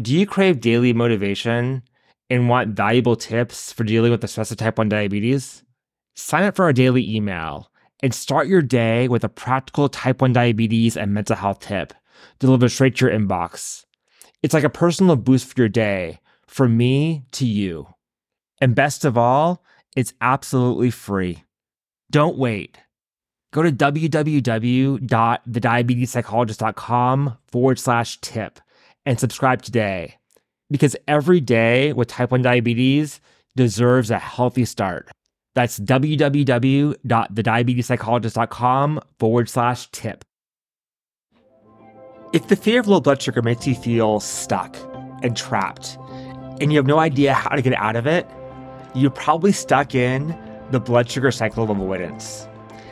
Do you crave daily motivation and want valuable tips for dealing with the stress of type 1 diabetes? Sign up for our daily email and start your day with a practical type 1 diabetes and mental health tip delivered straight to your inbox. It's like a personal boost for your day, from me to you. And best of all, it's absolutely free. Don't wait. Go to www.thediabetespsychologist.com forward slash tip and subscribe today because every day with type 1 diabetes deserves a healthy start. That's www.thediabetespsychologist.com forward slash tip. If the fear of low blood sugar makes you feel stuck and trapped, and you have no idea how to get out of it, you're probably stuck in the blood sugar cycle of avoidance.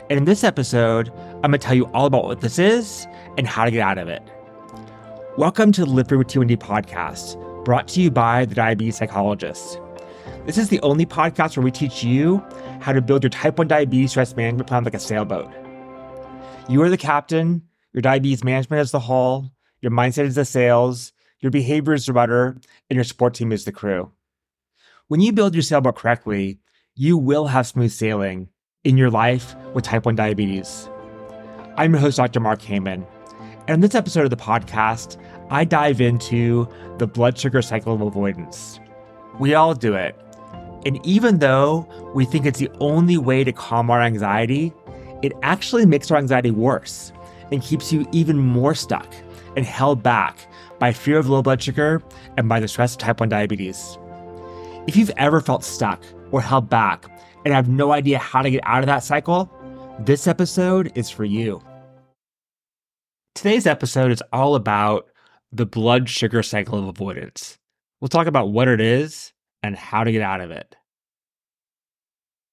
And in this episode, I'm going to tell you all about what this is and how to get out of it. Welcome to the Live Free with T1D podcast, brought to you by the Diabetes Psychologist. This is the only podcast where we teach you how to build your type 1 diabetes stress management plan like a sailboat. You are the captain, your diabetes management is the hull, your mindset is the sails, your behavior is the rudder, and your support team is the crew. When you build your sailboat correctly, you will have smooth sailing in your life with type 1 diabetes. I'm your host, Dr. Mark Heyman. And in this episode of the podcast, I dive into the blood sugar cycle of avoidance. We all do it. And even though we think it's the only way to calm our anxiety, it actually makes our anxiety worse and keeps you even more stuck and held back by fear of low blood sugar and by the stress of type 1 diabetes. If you've ever felt stuck or held back and have no idea how to get out of that cycle, this episode is for you. Today's episode is all about the blood sugar cycle of avoidance. We'll talk about what it is and how to get out of it.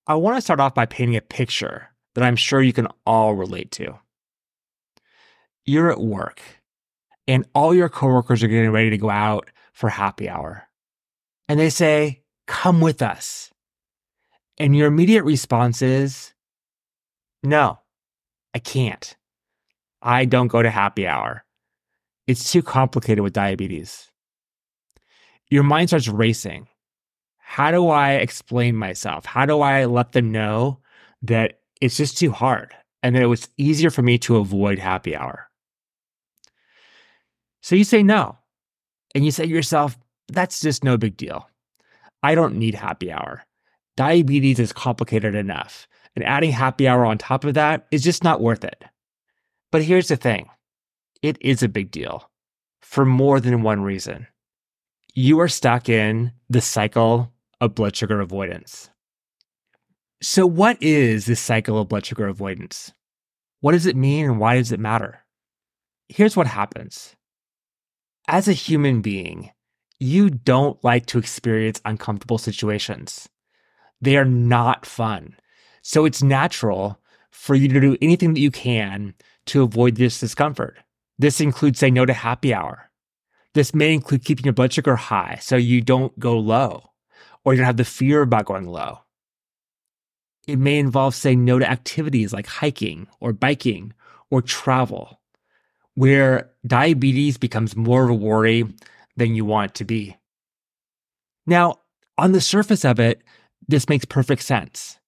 I want to start off by painting a picture that I'm sure you can all relate to. You're at work, and all your coworkers are getting ready to go out for happy hour. And they say, Come with us. And your immediate response is, No, I can't. I don't go to happy hour. It's too complicated with diabetes. Your mind starts racing. How do I explain myself? How do I let them know that it's just too hard and that it was easier for me to avoid happy hour? So you say no. And you say to yourself, that's just no big deal. I don't need happy hour. Diabetes is complicated enough, and adding happy hour on top of that is just not worth it. But here's the thing it is a big deal for more than one reason. You are stuck in the cycle of blood sugar avoidance. So, what is this cycle of blood sugar avoidance? What does it mean and why does it matter? Here's what happens. As a human being, you don't like to experience uncomfortable situations. They are not fun. So it's natural for you to do anything that you can to avoid this discomfort. This includes saying no to happy hour. This may include keeping your blood sugar high so you don't go low or you don't have the fear about going low. It may involve saying no to activities like hiking or biking or travel, where diabetes becomes more of a worry than you want it to be. Now, on the surface of it, this makes perfect sense.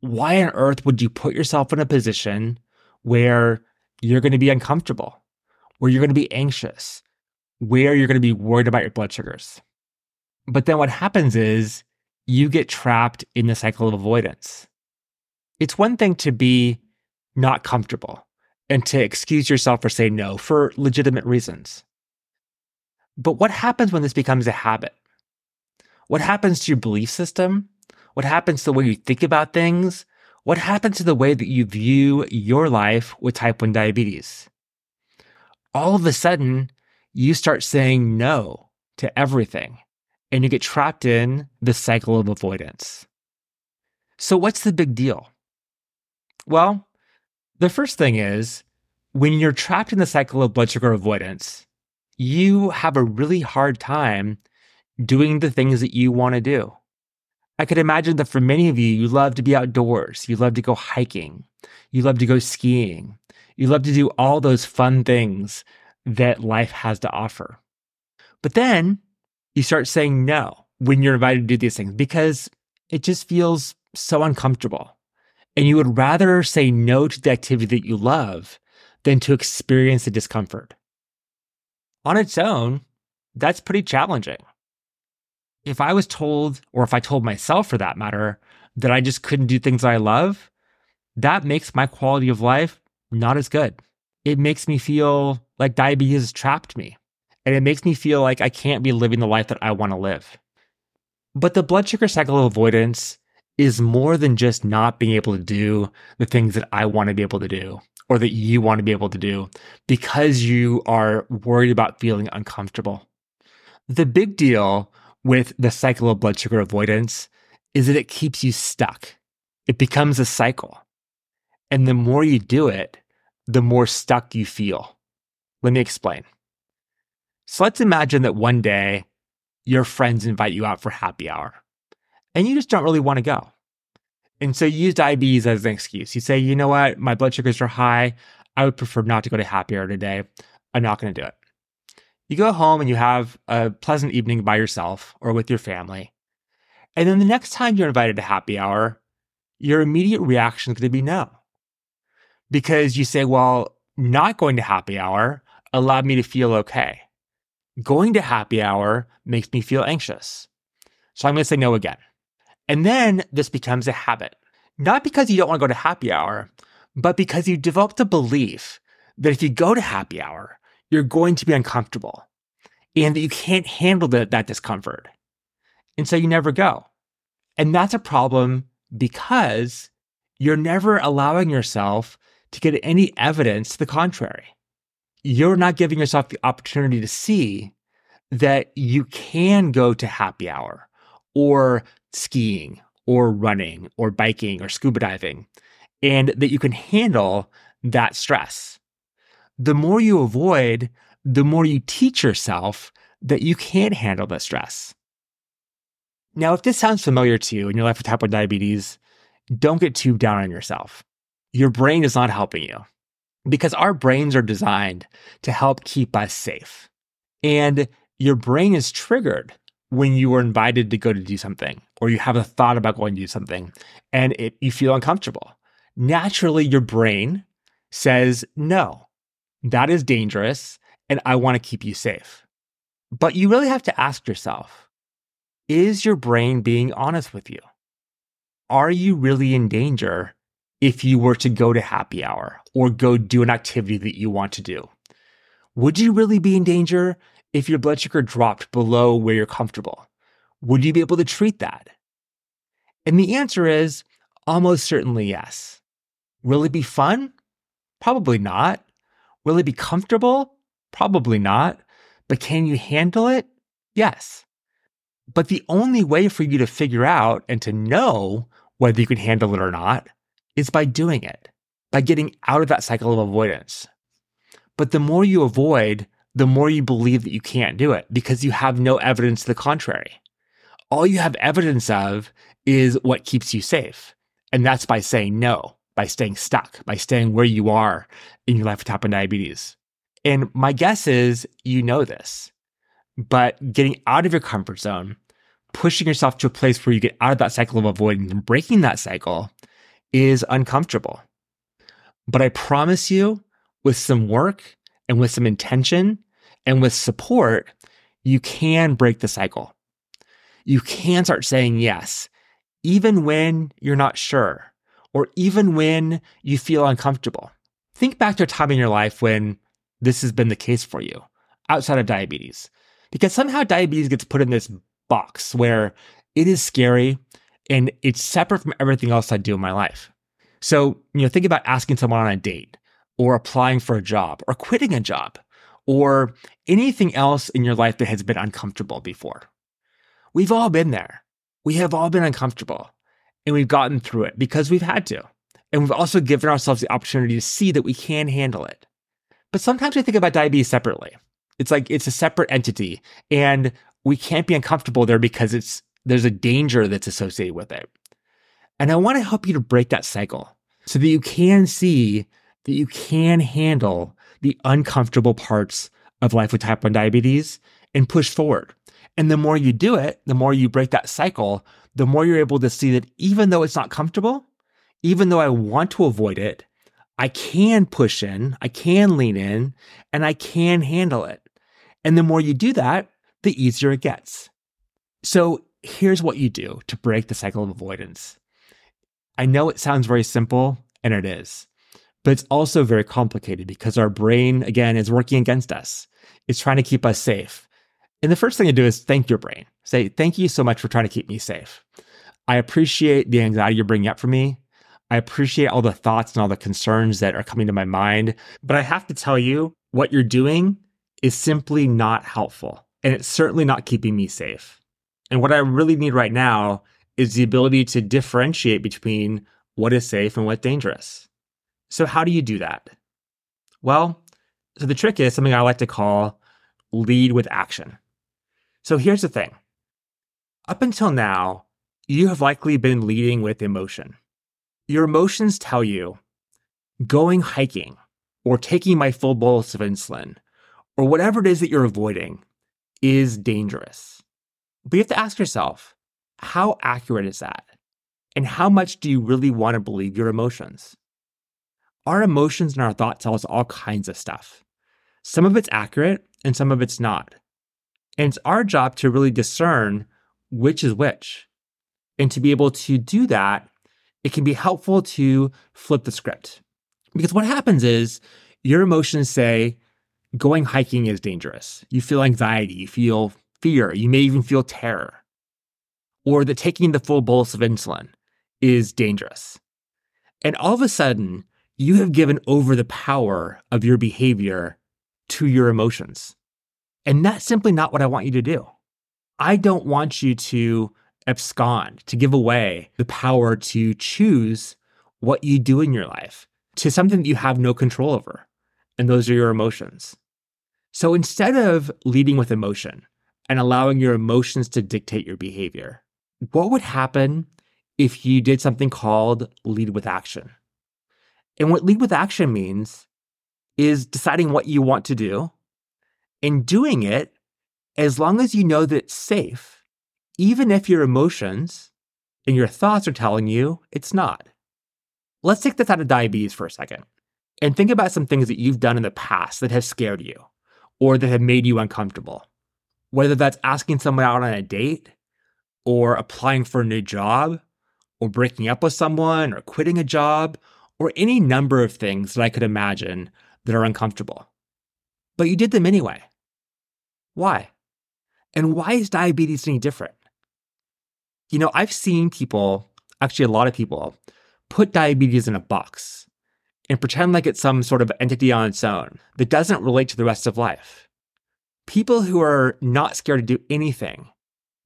Why on earth would you put yourself in a position where you're going to be uncomfortable, where you're going to be anxious, where you're going to be worried about your blood sugars? But then what happens is you get trapped in the cycle of avoidance. It's one thing to be not comfortable and to excuse yourself for say no for legitimate reasons. But what happens when this becomes a habit? What happens to your belief system? What happens to the way you think about things? What happens to the way that you view your life with type 1 diabetes? All of a sudden, you start saying no to everything and you get trapped in the cycle of avoidance. So, what's the big deal? Well, the first thing is when you're trapped in the cycle of blood sugar avoidance, you have a really hard time doing the things that you want to do. I could imagine that for many of you, you love to be outdoors. You love to go hiking. You love to go skiing. You love to do all those fun things that life has to offer. But then you start saying no when you're invited to do these things because it just feels so uncomfortable. And you would rather say no to the activity that you love than to experience the discomfort. On its own, that's pretty challenging. If I was told, or if I told myself for that matter, that I just couldn't do things I love, that makes my quality of life not as good. It makes me feel like diabetes has trapped me. And it makes me feel like I can't be living the life that I want to live. But the blood sugar cycle avoidance is more than just not being able to do the things that I want to be able to do or that you want to be able to do because you are worried about feeling uncomfortable. The big deal with the cycle of blood sugar avoidance is that it keeps you stuck. It becomes a cycle. And the more you do it, the more stuck you feel. Let me explain. So let's imagine that one day your friends invite you out for happy hour and you just don't really want to go. And so you use diabetes as an excuse. You say, you know what, my blood sugars are high. I would prefer not to go to happy hour today. I'm not going to do it. You go home and you have a pleasant evening by yourself or with your family. And then the next time you're invited to happy hour, your immediate reaction is going to be no. Because you say, well, not going to happy hour allowed me to feel okay going to happy hour makes me feel anxious. So I'm going to say no again. And then this becomes a habit, not because you don't want to go to happy hour, but because you developed a belief that if you go to happy hour, you're going to be uncomfortable and that you can't handle the, that discomfort. And so you never go. And that's a problem because you're never allowing yourself to get any evidence to the contrary you're not giving yourself the opportunity to see that you can go to happy hour or skiing or running or biking or scuba diving and that you can handle that stress. The more you avoid, the more you teach yourself that you can't handle the stress. Now, if this sounds familiar to you in your life with type 1 diabetes, don't get too down on yourself. Your brain is not helping you because our brains are designed to help keep us safe. And your brain is triggered when you are invited to go to do something or you have a thought about going to do something and it, you feel uncomfortable. Naturally, your brain says, no, that is dangerous and I want to keep you safe. But you really have to ask yourself, is your brain being honest with you? Are you really in danger if you were to go to happy hour or go do an activity that you want to do? Would you really be in danger if your blood sugar dropped below where you're comfortable? Would you be able to treat that? And the answer is almost certainly yes. Will it be fun? Probably not. Will it be comfortable? Probably not. But can you handle it? Yes. But the only way for you to figure out and to know whether you can handle it or not is by doing it, by getting out of that cycle of avoidance. But the more you avoid, the more you believe that you can't do it because you have no evidence to the contrary. All you have evidence of is what keeps you safe. And that's by saying no, by staying stuck, by staying where you are in your life with type 1 diabetes. And my guess is you know this, but getting out of your comfort zone, pushing yourself to a place where you get out of that cycle of avoiding and breaking that cycle is uncomfortable. But I promise you, with some work and with some intention and with support, you can break the cycle. You can start saying yes, even when you're not sure, or even when you feel uncomfortable. Think back to a time in your life when this has been the case for you outside of diabetes, because somehow diabetes gets put in this box where it is scary and it's separate from everything else I do in my life. So, you know, think about asking someone on a date or applying for a job or quitting a job or anything else in your life that has been uncomfortable before. We've all been there. We have all been uncomfortable and we've gotten through it because we've had to. And we've also given ourselves the opportunity to see that we can handle it. But sometimes we think about diabetes separately. It's like it's a separate entity and we can't be uncomfortable there because it's there's a danger that's associated with it. And I want to help you to break that cycle so that you can see that you can handle the uncomfortable parts of life with type 1 diabetes and push forward. And the more you do it, the more you break that cycle, the more you're able to see that even though it's not comfortable, even though I want to avoid it, I can push in, I can lean in, and I can handle it. And the more you do that, the easier it gets. So here's what you do to break the cycle of avoidance. I know it sounds very simple, and it is, but it's also very complicated because our brain, again, is working against us. It's trying to keep us safe. And the first thing to do is thank your brain. Say, thank you so much for trying to keep me safe. I appreciate the anxiety you're bringing up for me. I appreciate all the thoughts and all the concerns that are coming to my mind. But I have to tell you, what you're doing is simply not helpful. And it's certainly not keeping me safe. And what I really need right now is the ability to differentiate between what is safe and what's dangerous. So, how do you do that? Well, so the trick is something I like to call lead with action. So, here's the thing up until now, you have likely been leading with emotion. Your emotions tell you going hiking or taking my full bolus of insulin or whatever it is that you're avoiding is dangerous. But you have to ask yourself, how accurate is that? And how much do you really want to believe your emotions? Our emotions and our thoughts tell us all kinds of stuff. Some of it's accurate and some of it's not. And it's our job to really discern which is which. And to be able to do that, it can be helpful to flip the script. Because what happens is your emotions say going hiking is dangerous. You feel anxiety, you feel fear, you may even feel terror. Or that taking the full bolus of insulin is dangerous. And all of a sudden, you have given over the power of your behavior to your emotions. And that's simply not what I want you to do. I don't want you to abscond, to give away the power to choose what you do in your life to something that you have no control over. And those are your emotions. So instead of leading with emotion and allowing your emotions to dictate your behavior, what would happen if you did something called lead with action? And what lead with action means is deciding what you want to do and doing it as long as you know that it's safe even if your emotions and your thoughts are telling you it's not. Let's take this out of diabetes for a second and think about some things that you've done in the past that have scared you or that have made you uncomfortable. Whether that's asking someone out on a date or applying for a new job or breaking up with someone or quitting a job or any number of things that I could imagine that are uncomfortable. But you did them anyway. Why? And why is diabetes any different? You know, I've seen people, actually, a lot of people, put diabetes in a box and pretend like it's some sort of entity on its own that doesn't relate to the rest of life. People who are not scared to do anything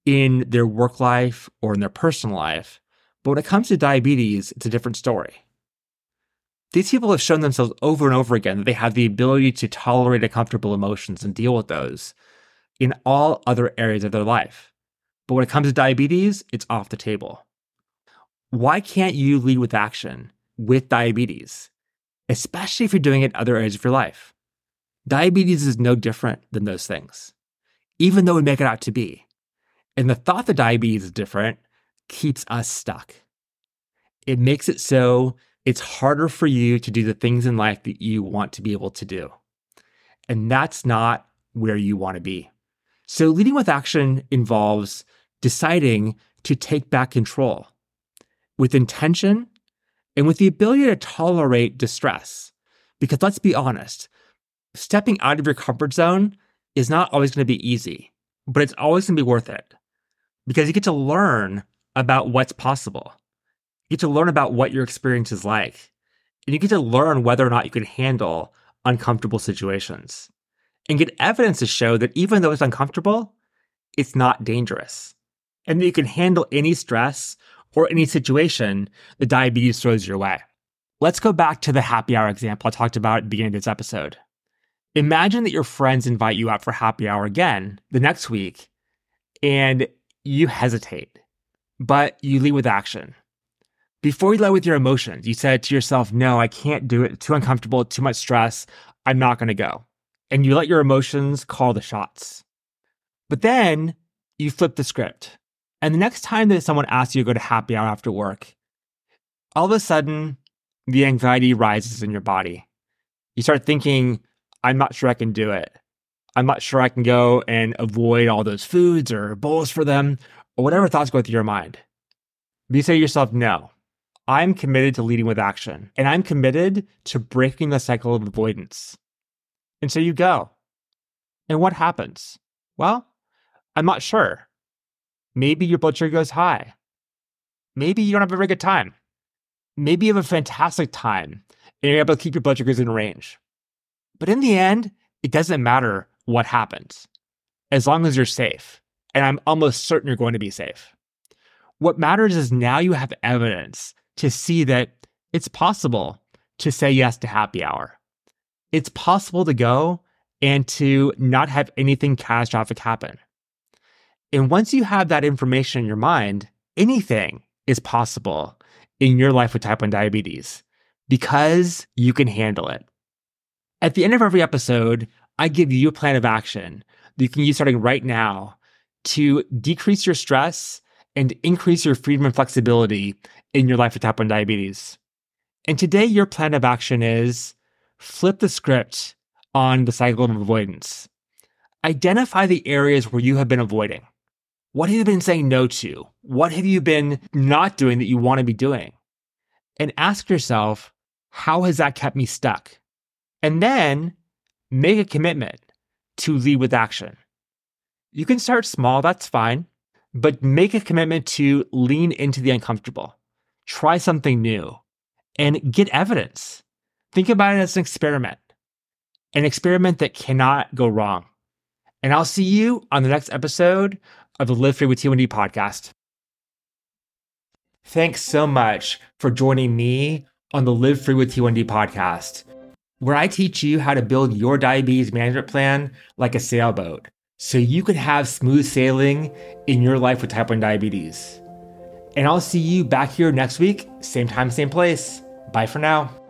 in their work life or in their personal life, but when it comes to diabetes, it's a different story. These people have shown themselves over and over again that they have the ability to tolerate uncomfortable emotions and deal with those in all other areas of their life. But when it comes to diabetes, it's off the table. Why can't you lead with action with diabetes, especially if you're doing it in other areas of your life? Diabetes is no different than those things, even though we make it out to be. And the thought that diabetes is different keeps us stuck. It makes it so it's harder for you to do the things in life that you want to be able to do. And that's not where you want to be. So, leading with action involves deciding to take back control with intention and with the ability to tolerate distress. Because let's be honest, stepping out of your comfort zone is not always going to be easy, but it's always going to be worth it because you get to learn about what's possible. You get to learn about what your experience is like, and you get to learn whether or not you can handle uncomfortable situations and get evidence to show that even though it's uncomfortable, it's not dangerous. And that you can handle any stress or any situation that diabetes throws your way. Let's go back to the happy hour example I talked about at the beginning of this episode. Imagine that your friends invite you out for happy hour again the next week and you hesitate, but you lead with action. Before you led with your emotions, you said to yourself, No, I can't do it. Too uncomfortable, too much stress. I'm not going to go and you let your emotions call the shots. But then you flip the script. And the next time that someone asks you to go to happy hour after work, all of a sudden the anxiety rises in your body. You start thinking, I'm not sure I can do it. I'm not sure I can go and avoid all those foods or bolus for them or whatever thoughts go through your mind. But you say to yourself, no, I'm committed to leading with action and I'm committed to breaking the cycle of avoidance. And so you go. And what happens? Well, I'm not sure. Maybe your blood sugar goes high. Maybe you don't have a very good time. Maybe you have a fantastic time and you're able to keep your blood sugars in range. But in the end, it doesn't matter what happens as long as you're safe. And I'm almost certain you're going to be safe. What matters is now you have evidence to see that it's possible to say yes to happy hour. It's possible to go and to not have anything catastrophic happen. And once you have that information in your mind, anything is possible in your life with type 1 diabetes because you can handle it. At the end of every episode, I give you a plan of action that you can use starting right now to decrease your stress and increase your freedom and flexibility in your life with type 1 diabetes. And today, your plan of action is flip the script on the cycle of avoidance. Identify the areas where you have been avoiding. What have you been saying no to? What have you been not doing that you want to be doing? And ask yourself, how has that kept me stuck? And then make a commitment to lead with action. You can start small, that's fine, but make a commitment to lean into the uncomfortable. Try something new and get evidence. Think about it as an experiment, an experiment that cannot go wrong. And I'll see you on the next episode of the Live Free with T1D podcast. Thanks so much for joining me on the Live Free with T1D podcast, where I teach you how to build your diabetes management plan like a sailboat so you can have smooth sailing in your life with type 1 diabetes. And I'll see you back here next week, same time, same place. Bye for now.